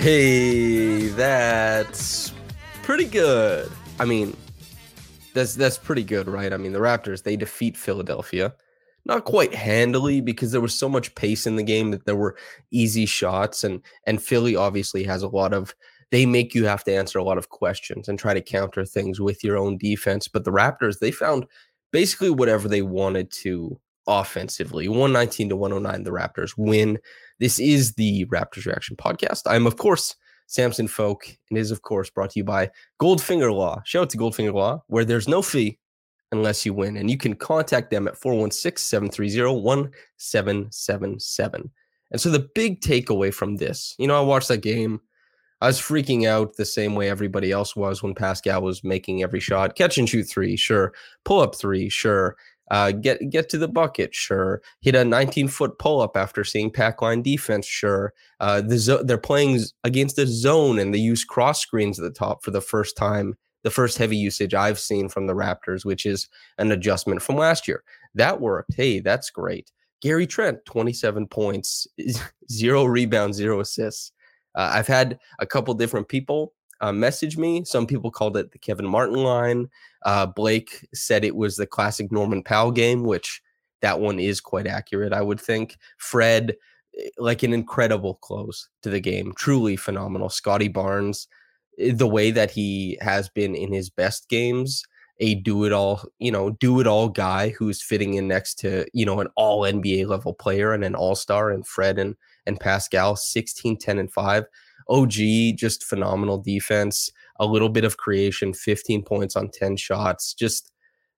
Hey, that's pretty good. I mean, that's that's pretty good, right? I mean, the Raptors they defeat Philadelphia, not quite handily because there was so much pace in the game that there were easy shots, and and Philly obviously has a lot of. They make you have to answer a lot of questions and try to counter things with your own defense. But the Raptors they found basically whatever they wanted to offensively. 119 to 109, the Raptors win. This is the Raptors Reaction Podcast. I'm, of course, Samson Folk, and is, of course, brought to you by Goldfinger Law. Shout out to Goldfinger Law, where there's no fee unless you win. And you can contact them at 416 730 1777. And so the big takeaway from this, you know, I watched that game. I was freaking out the same way everybody else was when Pascal was making every shot. Catch and shoot three, sure. Pull up three, sure. Uh, get get to the bucket, sure. Hit a 19 foot pull up after seeing pack line defense, sure. Uh, the zo- they're playing against the zone and they use cross screens at the top for the first time. The first heavy usage I've seen from the Raptors, which is an adjustment from last year. That worked. Hey, that's great. Gary Trent, 27 points, zero rebounds, zero assists. Uh, I've had a couple different people uh, message me. Some people called it the Kevin Martin line. Uh, Blake said it was the classic Norman Powell game, which that one is quite accurate, I would think. Fred, eh, like an incredible close to the game, truly phenomenal. Scotty Barnes, eh, the way that he has been in his best games, a do it all, you know, do it all guy who's fitting in next to, you know, an all NBA level player and an all star and Fred and, and Pascal, 16, 10, and 5. OG, just phenomenal defense, a little bit of creation, 15 points on 10 shots. Just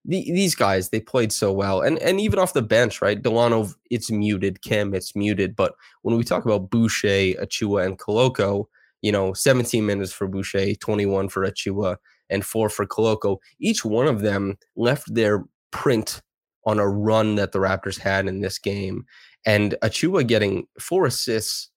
the, these guys, they played so well. And and even off the bench, right? Delano, it's muted. Kim, it's muted. But when we talk about Boucher, Achiuwa, and Koloko, you know, 17 minutes for Boucher, 21 for Achiuwa, and four for Koloko. Each one of them left their print on a run that the Raptors had in this game. And Achiuwa getting four assists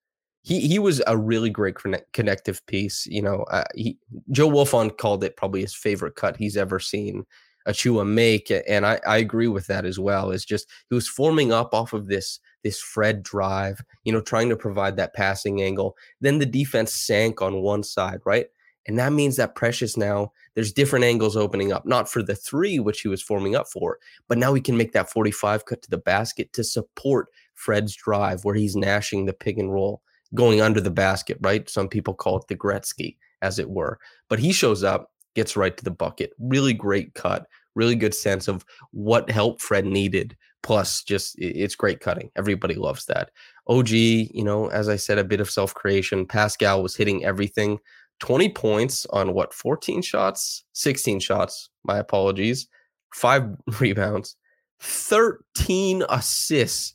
he he was a really great connect, connective piece. You know, uh, he, Joe Wolfond called it probably his favorite cut he's ever seen Achiuwa make, and I, I agree with that as well. It's just he was forming up off of this this Fred drive, you know, trying to provide that passing angle. Then the defense sank on one side, right? And that means that Precious now there's different angles opening up, not for the three, which he was forming up for, but now he can make that 45 cut to the basket to support Fred's drive where he's gnashing the pick and roll going under the basket, right? Some people call it the Gretzky, as it were. But he shows up, gets right to the bucket. Really great cut, really good sense of what help Fred needed. Plus, just it's great cutting. Everybody loves that. OG, you know, as I said, a bit of self creation. Pascal was hitting everything. 20 points on what, 14 shots? 16 shots. My apologies. Five rebounds, 13 assists.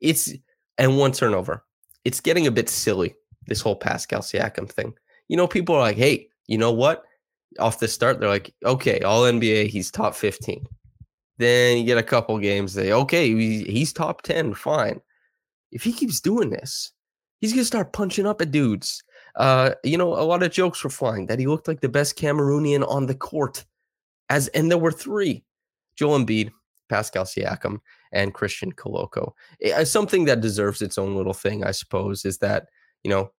It's and one turnover it's getting a bit silly, this whole Pascal Siakam thing. You know, people are like, hey, you know what? Off the start, they're like, okay, all NBA, he's top 15. Then you get a couple games, they okay, he's top 10, fine. If he keeps doing this, he's gonna start punching up at dudes. Uh, you know, a lot of jokes were flying that he looked like the best Cameroonian on the court. As and there were three. Joel Embiid, Pascal Siakam, and Christian Koloko. Eh, something that deserves its own little thing, I suppose, is that, you know,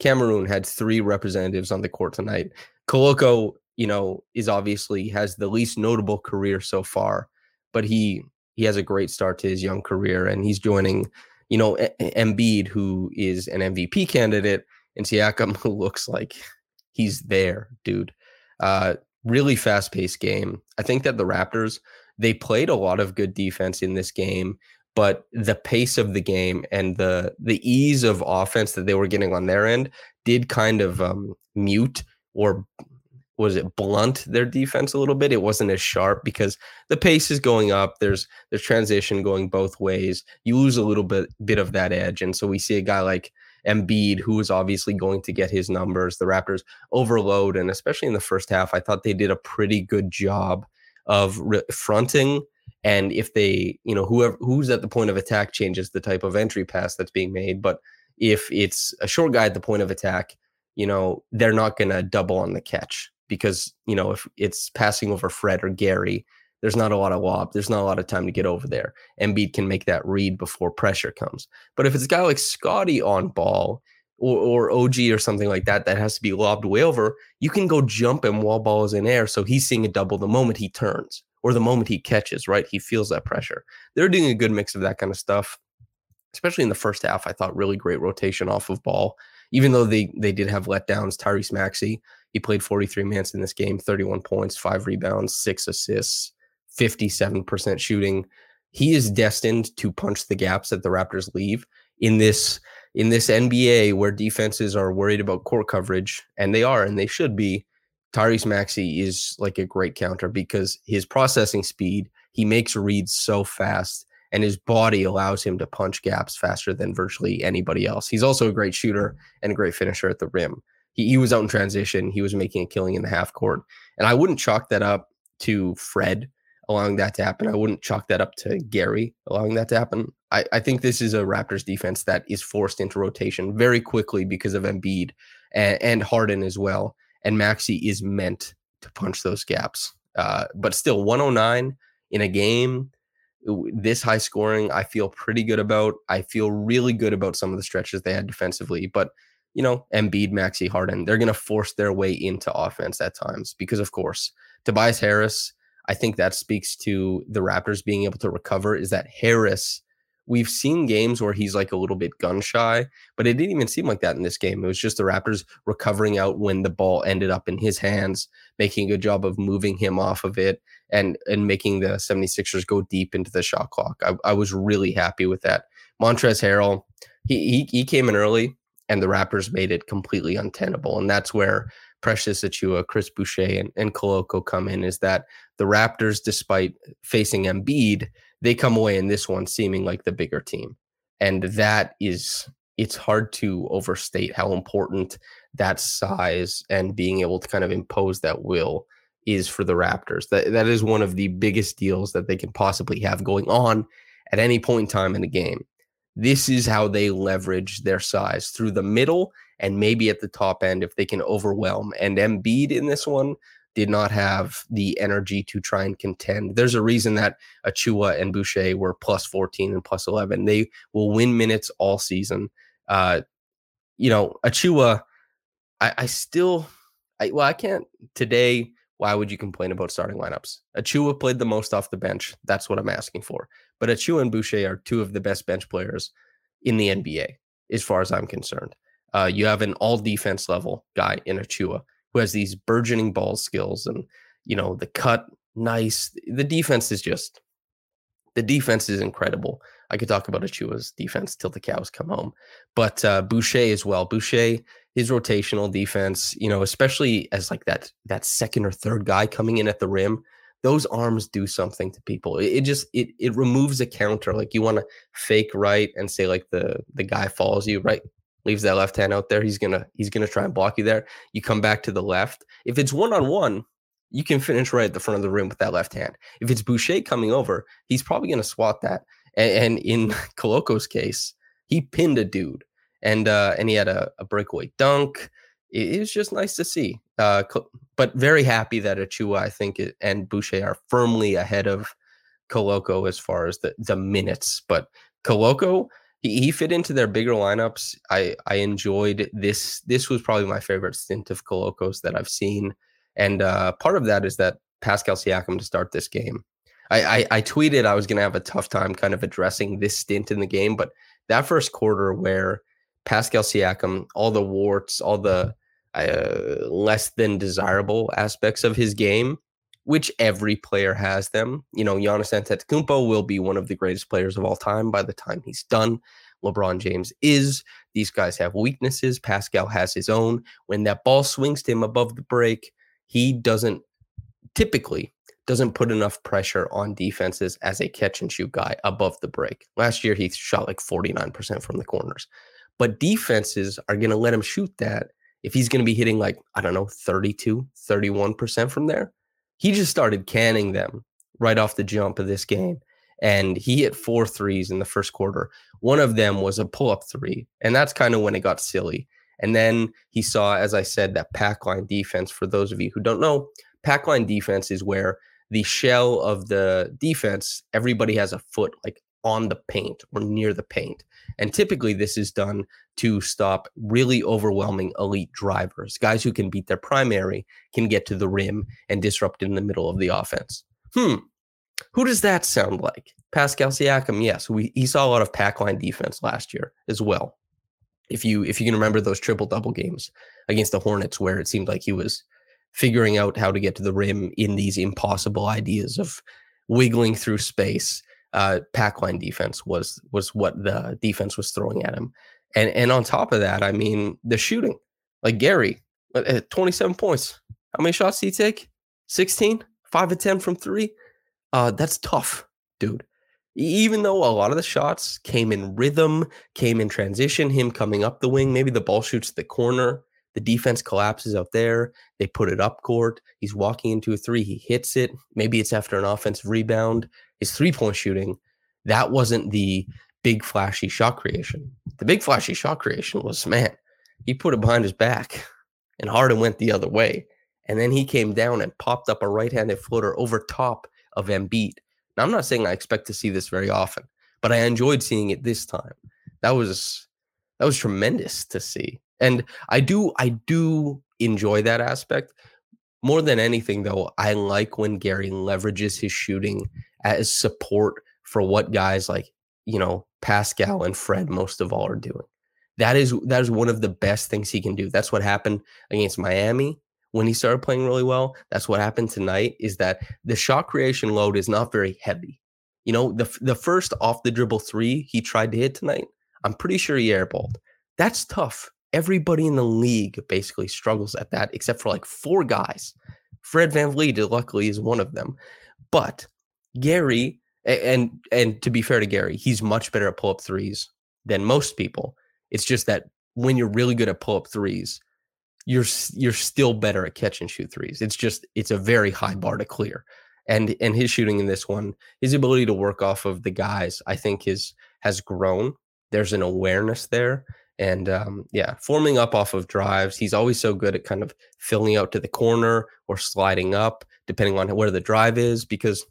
Cameroon had three representatives on the court tonight. Koloko, you know, is obviously has the least notable career so far, but he he has a great start to his young career and he's joining, you know, Embiid, who is an MVP candidate, and Siakam, who looks like he's there, dude. Uh, really fast paced game. I think that the Raptors they played a lot of good defense in this game, but the pace of the game and the the ease of offense that they were getting on their end did kind of um, mute or was it blunt their defense a little bit. It wasn't as sharp because the pace is going up. There's there's transition going both ways. You lose a little bit bit of that edge, and so we see a guy like Embiid, who is obviously going to get his numbers. The Raptors overload, and especially in the first half, I thought they did a pretty good job of re- fronting. And if they, you know, whoever who's at the point of attack changes the type of entry pass that's being made. But if it's a short guy at the point of attack, you know, they're not going to double on the catch because, you know, if it's passing over Fred or Gary, there's not a lot of lob. There's not a lot of time to get over there. Embiid can make that read before pressure comes. But if it's a guy like Scotty on ball or, or OG or something like that that has to be lobbed way over, you can go jump him while ball is in air. So he's seeing a double the moment he turns or the moment he catches, right? He feels that pressure. They're doing a good mix of that kind of stuff, especially in the first half. I thought really great rotation off of ball, even though they they did have letdowns. Tyrese Maxey, he played 43 minutes in this game, 31 points, five rebounds, six assists 57% shooting. He is destined to punch the gaps that the Raptors leave in this in this NBA where defenses are worried about court coverage, and they are, and they should be. Tyrese Maxey is like a great counter because his processing speed, he makes reads so fast, and his body allows him to punch gaps faster than virtually anybody else. He's also a great shooter and a great finisher at the rim. He, he was out in transition. He was making a killing in the half court. And I wouldn't chalk that up to Fred allowing that to happen. I wouldn't chalk that up to Gary allowing that to happen. I, I think this is a Raptors defense that is forced into rotation very quickly because of Embiid and, and Harden as well. And Maxey is meant to punch those gaps. Uh, but still, 109 in a game, this high scoring, I feel pretty good about. I feel really good about some of the stretches they had defensively. But, you know, Embiid, Maxey, Harden, they're going to force their way into offense at times because, of course, Tobias Harris I think that speaks to the Raptors being able to recover is that Harris, we've seen games where he's like a little bit gun shy, but it didn't even seem like that in this game. It was just the Raptors recovering out when the ball ended up in his hands, making a good job of moving him off of it and and making the 76ers go deep into the shot clock. I, I was really happy with that. Montrezl Harrell, he, he he came in early and the Raptors made it completely untenable. And that's where Precious Achiuwa, Chris Boucher, and, and Koloko come in is that the Raptors, despite facing Embiid, they come away in this one seeming like the bigger team. And that is, it's hard to overstate how important that size and being able to kind of impose that will is for the Raptors. That that is one of the biggest deals that they can possibly have going on at any point in time in the game. This is how they leverage their size through the middle and maybe at the top end if they can overwhelm. And Embiid in this one did not have the energy to try and contend. There's a reason that Achiuwa and Boucher were plus 14 and plus 11. They will win minutes all season. Uh, you know, Achiuwa, I, I still, I, well, I can't today. Why would you complain about starting lineups? Achiuwa played the most off the bench. That's what I'm asking for. But Achiuwa and Boucher are two of the best bench players in the NBA, as far as I'm concerned. Uh, you have an all defense level guy in Achiuwa who has these burgeoning ball skills and, you know, the cut, nice. The defense is just, the defense is incredible. I could talk about Achiuwa's defense till the cows come home, but uh, Boucher as well. Boucher, his rotational defense, you know, especially as like that that second or third guy coming in at the rim, those arms do something to people. It, it just it it removes a counter. Like you want to fake right and say like the the guy follows you right leaves that left hand out there. He's gonna he's gonna try and block you there. You come back to the left. If it's one on one, you can finish right at the front of the rim with that left hand. If it's Boucher coming over, he's probably gonna swat that. And, and in Koloko's case, he pinned a dude, and uh, and he had a, a breakaway dunk. It, was just nice to see. Uh, but very happy that Achiuwa, I think, it, and Boucher are firmly ahead of Koloko as far as the the minutes. But Koloko he, fit into their bigger lineups. I I enjoyed this. This was probably my favorite stint of Kolokos that I've seen, and uh, part of that is that Pascal Siakam to start this game. I, I, I tweeted I was going to have a tough time kind of addressing this stint in the game, but that first quarter where Pascal Siakam, all the warts, all the uh, less than desirable aspects of his game which every player has them. You know, Giannis Antetokounmpo will be one of the greatest players of all time by the time he's done. LeBron James is. These guys have weaknesses. Pascal has his own. When that ball swings to him above the break, he doesn't typically doesn't put enough pressure on defenses as a catch and shoot guy above the break. Last year he shot like 49% from the corners. But defenses are going to let him shoot that if he's going to be hitting like I don't know 32, 31% from there. He just started canning them right off the jump of this game and he hit four threes in the first quarter. One of them was a pull up three, and that's kind of when it got silly. And then he saw, as I said, that pack line defense. For those of you who don't know, pack line defense is where the shell of the defense, everybody has a foot like on the paint or near the paint. And typically, this is done to stop really overwhelming elite drivers. Guys who can beat their primary can get to the rim and disrupt in the middle of the offense. Hmm, who does that sound like? Pascal Siakam, yes. We he saw a lot of pack line defense last year as well. If you if you can remember those triple double games against the Hornets where it seemed like he was figuring out how to get to the rim in these impossible ideas of wiggling through space. Uh, pack line defense was was what the defense was throwing at him, and and on top of that, I mean the shooting. Like Gary, uh, 27 points. How many shots did he take? 16, five of 10 from three. Uh, that's tough, dude. Even though a lot of the shots came in rhythm, came in transition, him coming up the wing, maybe the ball shoots the corner, the defense collapses out there, they put it up court, he's walking into a three, he hits it, maybe it's after an offensive rebound, his three point shooting, that wasn't the big flashy shot creation. The big flashy shot creation was, man, he put it behind his back and Harden went the other way. And then he came down and popped up a right handed floater over top of Embiid. Now, I'm not saying I expect to see this very often, but I enjoyed seeing it this time. That was that was tremendous to see. And I do I do enjoy that aspect. More than anything though, I like when Gary leverages his shooting as support for what guys like, you know, Pascal and Fred most of all are doing. That is that is one of the best things he can do. That's what happened against Miami when he started playing really well. That's what happened tonight is that the shot creation load is not very heavy. You know, the the first off the dribble three he tried to hit tonight, I'm pretty sure he airballed. That's tough. Everybody in the league basically struggles at that, except for like four guys. Fred Van VanVleet, luckily, is one of them. But Gary, and and to be fair to Gary, he's much better at pull up threes than most people. It's just that when you're really good at pull up threes, you're you're still better at catch and shoot threes. It's just it's a very high bar to clear. And and his shooting in this one, his ability to work off of the guys, I think is has grown. There's an awareness there. And um, yeah, forming up off of drives. He's always so good at kind of filling out to the corner or sliding up, depending on where the drive is, because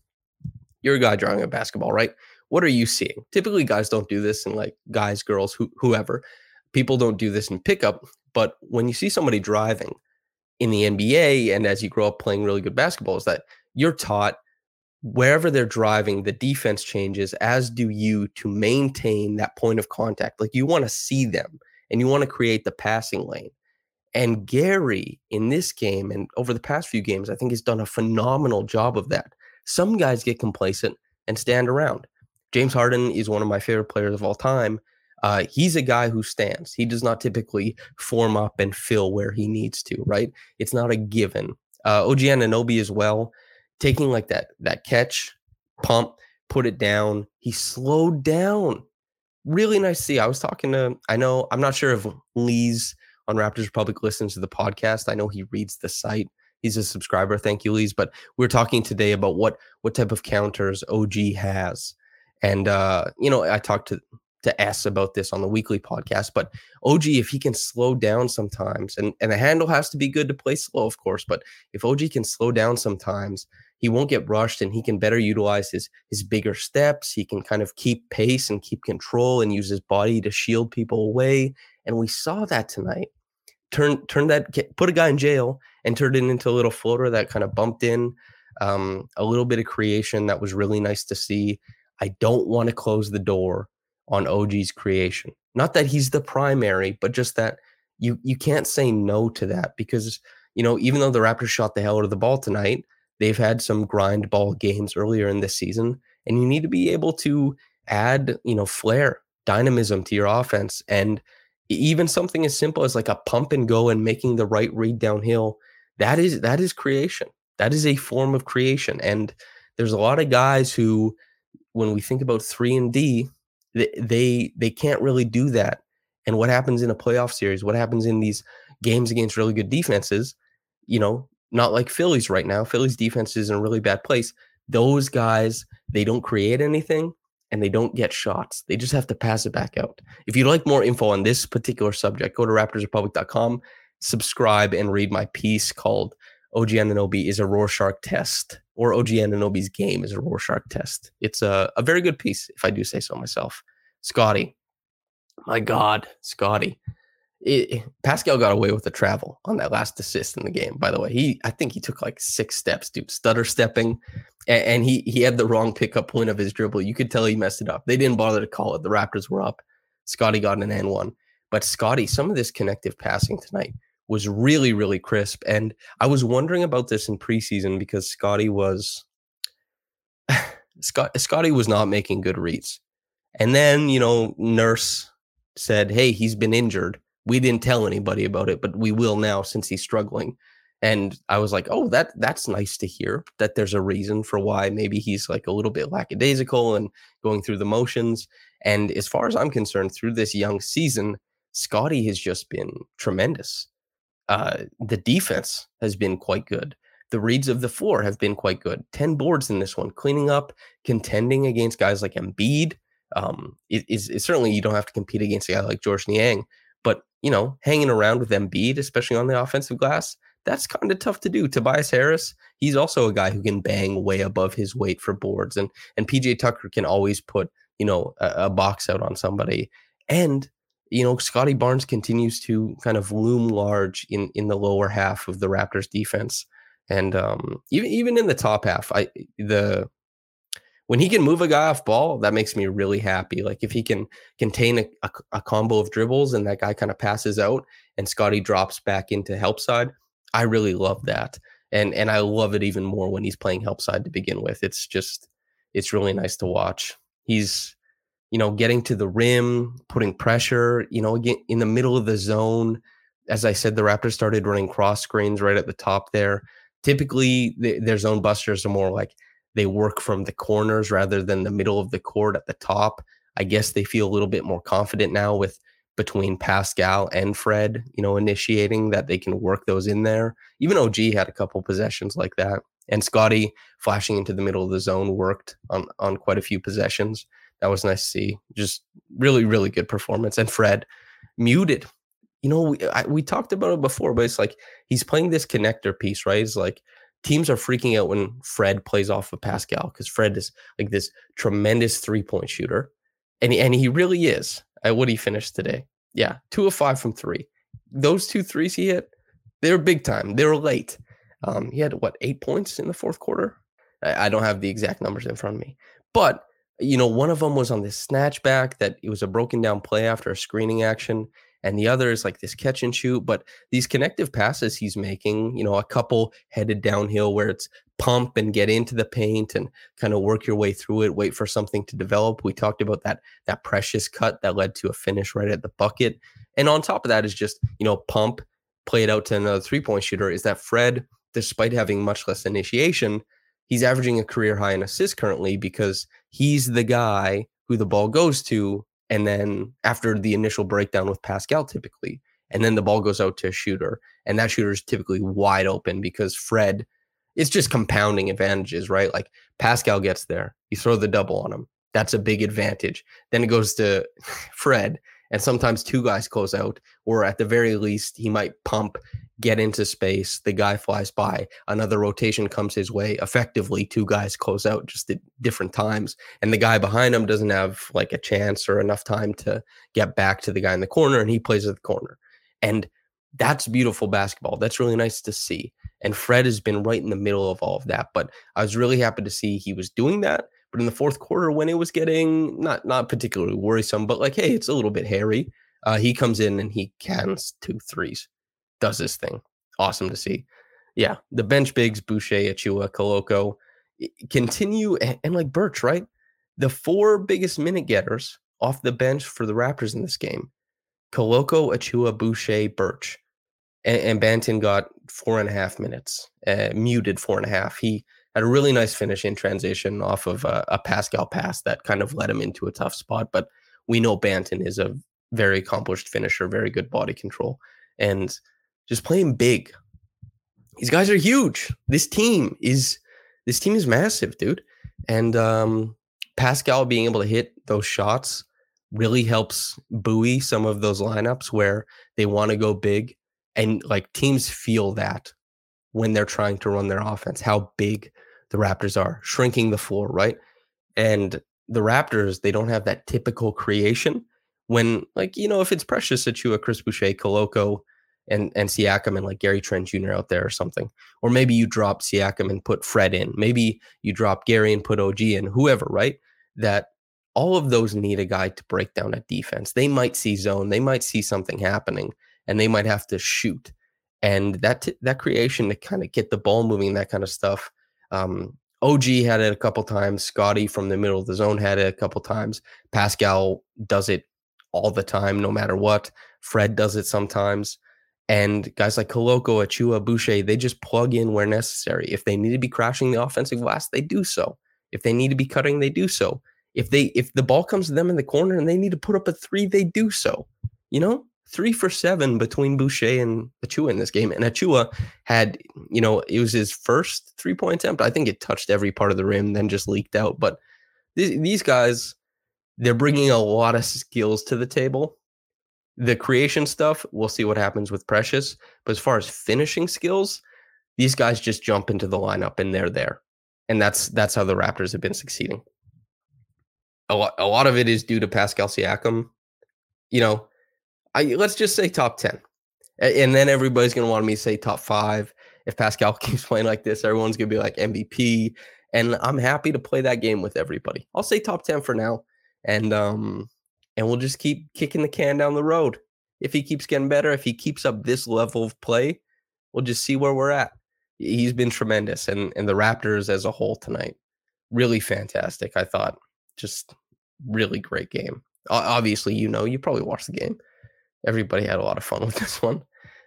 you're a guy driving a basketball, right? What are you seeing? Typically, guys don't do this, and like guys, girls, who, whoever, people don't do this in pickup but when you see somebody driving in the NBA and as you grow up playing really good basketball, is that you're taught wherever they're driving, the defense changes, as do you to maintain that point of contact. Like you want to see them and you want to create the passing lane. And Gary in this game and over the past few games, I think has done a phenomenal job of that. Some guys get complacent and stand around. James Harden is one of my favorite players of all time. Uh, he's a guy who stands. He does not typically form up and fill where he needs to, right? It's not a given. Uh, OG Anunoby as well, taking like that that catch, pump, put it down. He slowed down. Really nice to see. I was talking to, I know, I'm not sure if Lee's on Raptors Republic listens to the podcast. I know he reads the site. He's a subscriber. Thank you, Lee's. But we are talking today about what what type of counters OG has. And uh, you know, I talked to to S about this on the weekly podcast. But OG, if he can slow down sometimes, and, and the handle has to be good to play slow, of course, but if OG can slow down sometimes, he won't get rushed and he can better utilize his his bigger steps. He can kind of keep pace and keep control and use his body to shield people away. And we saw that tonight. Turn turn that put a guy in jail and turned it into a little floater that kind of bumped in. Um, a little bit of creation that was really nice to see. I don't want to close the door on OG's creation. Not that he's the primary, but just that you you can't say no to that because you know even though the Raptors shot the hell out of the ball tonight, they've had some grind ball games earlier in this season, and you need to be able to add, you know, flair, dynamism to your offense. And even something as simple as like a pump and go and making the right read downhill, that is that is creation. That is a form of creation. And there's a lot of guys who, when we think about three and D, they they, they can't really do that. And what happens in a playoff series? What happens in these games against really good defenses? You know, not like Phillies right now. Phillies defense is in a really bad place. Those guys, they don't create anything and they don't get shots. They just have to pass it back out. If you'd like more info on this particular subject, go to raptorsrepublic.com, subscribe, and read my piece called OG Anunoby is a Rorschach test, or OG Anunoby's game is a Rorschach test. It's a, a very good piece, if I do say so myself. Scotty, my God, Scotty. It, Pascal got away with the travel on that last assist in the game. By the way, he I think he took like six steps, dude, stutter stepping, and, and, he he had the wrong pickup point of his dribble. You could tell he messed it up. They didn't bother to call it. The Raptors were up. Scotty got an N one, but Scotty, some of this connective passing tonight was really really crisp, and I was wondering about this in preseason because Scotty was Scott Scotty was not making good reads, and then you know Nurse said, "Hey, he's been injured." We didn't tell anybody about it, but we will now since he's struggling. And I was like, oh, that that's nice to hear that there's a reason for why maybe he's like a little bit lackadaisical and going through the motions. And as far as I'm concerned, through this young season, Scotty has just been tremendous. Uh, the defense has been quite good. The reads of the floor have been quite good. 10 boards in this one, cleaning up, contending against guys like Embiid. Um, it is certainly you don't have to compete against a guy like Georges Niang, you know, hanging around with Embiid, especially on the offensive glass, that's kind of tough to do. Tobias Harris, he's also a guy who can bang way above his weight for boards, and and PJ Tucker can always put you know a, a box out on somebody, and you know Scotty Barnes continues to kind of loom large in in the lower half of the Raptors defense, and um, even even in the top half, I the when he can move a guy off ball, that makes me really happy. Like if he can contain a, a, a combo of dribbles and that guy kind of passes out and Scotty drops back into help side, I really love that. And and I love it even more when he's playing help side to begin with. It's just it's really nice to watch. He's you know getting to the rim, putting pressure, you know, again in the middle of the zone. As I said, the Raptors started running cross screens right at the top there. Typically, the, their zone busters are more like they work from the corners rather than the middle of the court at the top. I guess they feel a little bit more confident now with between Pascal and Fred, you know, initiating that they can work those in there. Even OG had a couple possessions like that. And Scotty flashing into the middle of the zone worked on on quite a few possessions. That was nice to see. Just really, really good performance. And Fred muted. You know, we, I, we talked about it before, but it's like he's playing this connector piece, right? It's like teams are freaking out when Fred plays off of Pascal because Fred is like this tremendous three point shooter. And and he really is. At what he finished today. Yeah, two of five from three. Those two threes he hit, they were big time. They were late. Um, he had what, eight points in the fourth quarter? I, I don't have the exact numbers in front of me. But, you know, one of them was on this snatchback that it was a broken down play after a screening action and the other is like this catch and shoot. But these connective passes he's making, you know, a couple headed downhill where it's pump and get into the paint and kind of work your way through it, wait for something to develop. We talked about that that precious cut that led to a finish right at the bucket. And on top of that is just, you know, pump, play it out to another three-point shooter. Is that Fred, despite having much less initiation, he's averaging a career high in assists currently because he's the guy who the ball goes to and then after the initial breakdown with Pascal, typically, and then the ball goes out to a shooter, and that shooter is typically wide open because Fred, it's just compounding advantages, right? Like Pascal gets there, you throw the double on him, that's a big advantage. Then it goes to Fred, and sometimes two guys close out, or at the very least, he might pump, get into space. The guy flies by, another rotation comes his way. Effectively, two guys close out just at different times, and the guy behind him doesn't have like a chance or enough time to get back to the guy in the corner, and he plays at the corner. And that's beautiful basketball. That's really nice to see. And Fred has been right in the middle of all of that. But I was really happy to see he was doing that but in the fourth quarter, when it was getting not not particularly worrisome, but like, hey, it's a little bit hairy, uh, he comes in and he cans two threes, does this thing. Awesome to see. yeah, the bench bigs, Boucher, Achiuwa, Koloko, continue and, like Birch, right? The four biggest minute getters off the bench for the Raptors in this game Koloko, Achiuwa, Boucher, Birch. And, and Banton got four and a half minutes, uh, muted four and a half. He had a really nice finish in transition off of a, a Pascal pass that kind of led him into a tough spot. But we know Banton is a very accomplished finisher, very good body control, and just playing big. These guys are huge. This team is this team is massive, dude. And um, Pascal being able to hit those shots really helps buoy some of those lineups where they want to go big and like teams feel that when they're trying to run their offense, how big the Raptors are, shrinking the floor, right? And the Raptors, they don't have that typical creation when, like, you know, if it's Precious Achiuwa, Chris Boucher, Koloko, and and Siakam and like Gary Trent Jr. out there or something. Or maybe you drop Siakam and put Fred in. Maybe you drop Gary and put OG in, whoever, right? That all of those need a guy to break down a defense. They might see zone, they might see something happening, and they might have to shoot. And that t- that creation to kind of get the ball moving, that kind of stuff. Um, OG had it a couple times. Scotty from the middle of the zone had it a couple times. Pascal does it all the time, no matter what. Fred does it sometimes. And guys like Koloko, Achiuwa, Boucher, they just plug in where necessary. If they need to be crashing the offensive glass, they do so. If they need to be cutting, they do so. If they if the ball comes to them in the corner and they need to put up a three, they do so. You know, three for seven between Boucher and Achiuwa in this game. And Achiuwa had, you know, it was his first three point attempt. I think it touched every part of the rim, then just leaked out. But th- these guys, they're bringing a lot of skills to the table. The creation stuff, we'll see what happens with Precious. But as far as finishing skills, these guys just jump into the lineup and they're there. And that's that's how the Raptors have been succeeding a lot, a lot of it is due to Pascal Siakam. You know, I let's just say top 10. And then everybody's going to want me to say top 5. If Pascal keeps playing like this, everyone's going to be like MVP and I'm happy to play that game with everybody. I'll say top 10 for now and um and we'll just keep kicking the can down the road. If he keeps getting better, if he keeps up this level of play, we'll just see where we're at. He's been tremendous and and the Raptors as a whole tonight really fantastic. I thought just really great game. Obviously, you know, you probably watched the game. Everybody had a lot of fun with this one.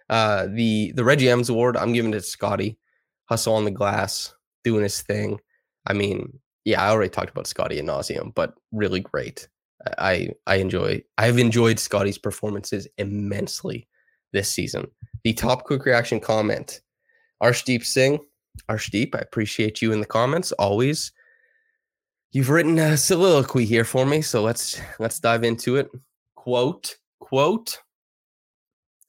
Uh, the the Reggie Evans Award, I'm giving it to Scotty. Hustle on the glass, doing his thing. I mean, yeah, I already talked about Scotty in nauseum, but really great. I I enjoy I've enjoyed Scotty's performances immensely this season. The top quick reaction comment. Arshdeep Singh. Arshdeep, I appreciate you in the comments always. You've written a soliloquy here for me, so let's let's dive into it. Quote, quote,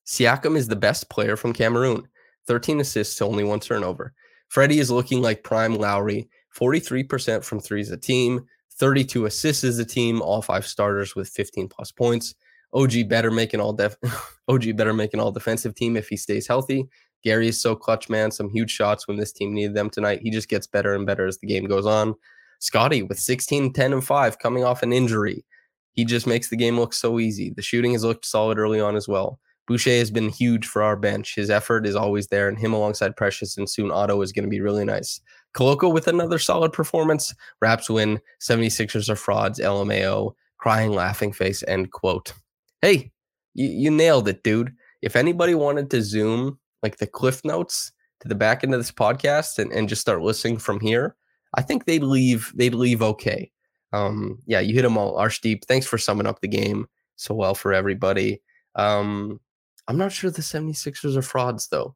Siakam is the best player from Cameroon. 13 assists to only one turnover. Freddie is looking like prime Lowry, 43% from threes a team, 32 assists as a team, all five starters with 15 plus points. OG better making all def OG better making all defensive team if he stays healthy. Gary is so clutch, man. Some huge shots when this team needed them tonight. He just gets better and better as the game goes on. Scotty with 16, 10, and 5 coming off an injury. He just makes the game look so easy. The shooting has looked solid early on as well. Boucher has been huge for our bench. His effort is always there, and him alongside Precious and soon Otto is going to be really nice. Koloko with another solid performance. Raps win. 76ers are frauds. LMAO. Crying, laughing face. End quote. Hey, you, you nailed it, dude. If anybody wanted to zoom like the cliff notes to the back end of this podcast and, and just start listening from here, I think they'd leave they'd leave okay. Um, yeah, you hit them all. Arshdeep, thanks for summing up the game so well for everybody. Um, I'm not sure the 76ers are frauds though.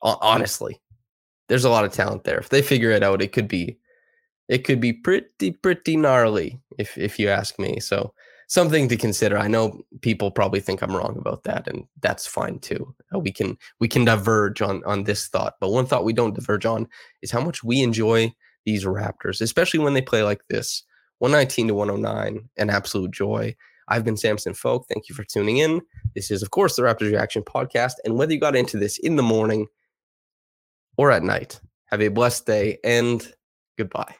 Honestly, there's a lot of talent there. If they figure it out, it could be it could be pretty pretty gnarly if if you ask me. So something to consider. I know people probably think I'm wrong about that, and that's fine too. Uh, we can we can diverge on on this thought, but one thought we don't diverge on is how much we enjoy these Raptors, especially when they play like this. 119 to 109, an absolute joy. I've been Samson Folk. Thank you for tuning in. This is, of course, the Raptors Reaction Podcast. And whether you got into this in the morning or at night, have a blessed day and goodbye.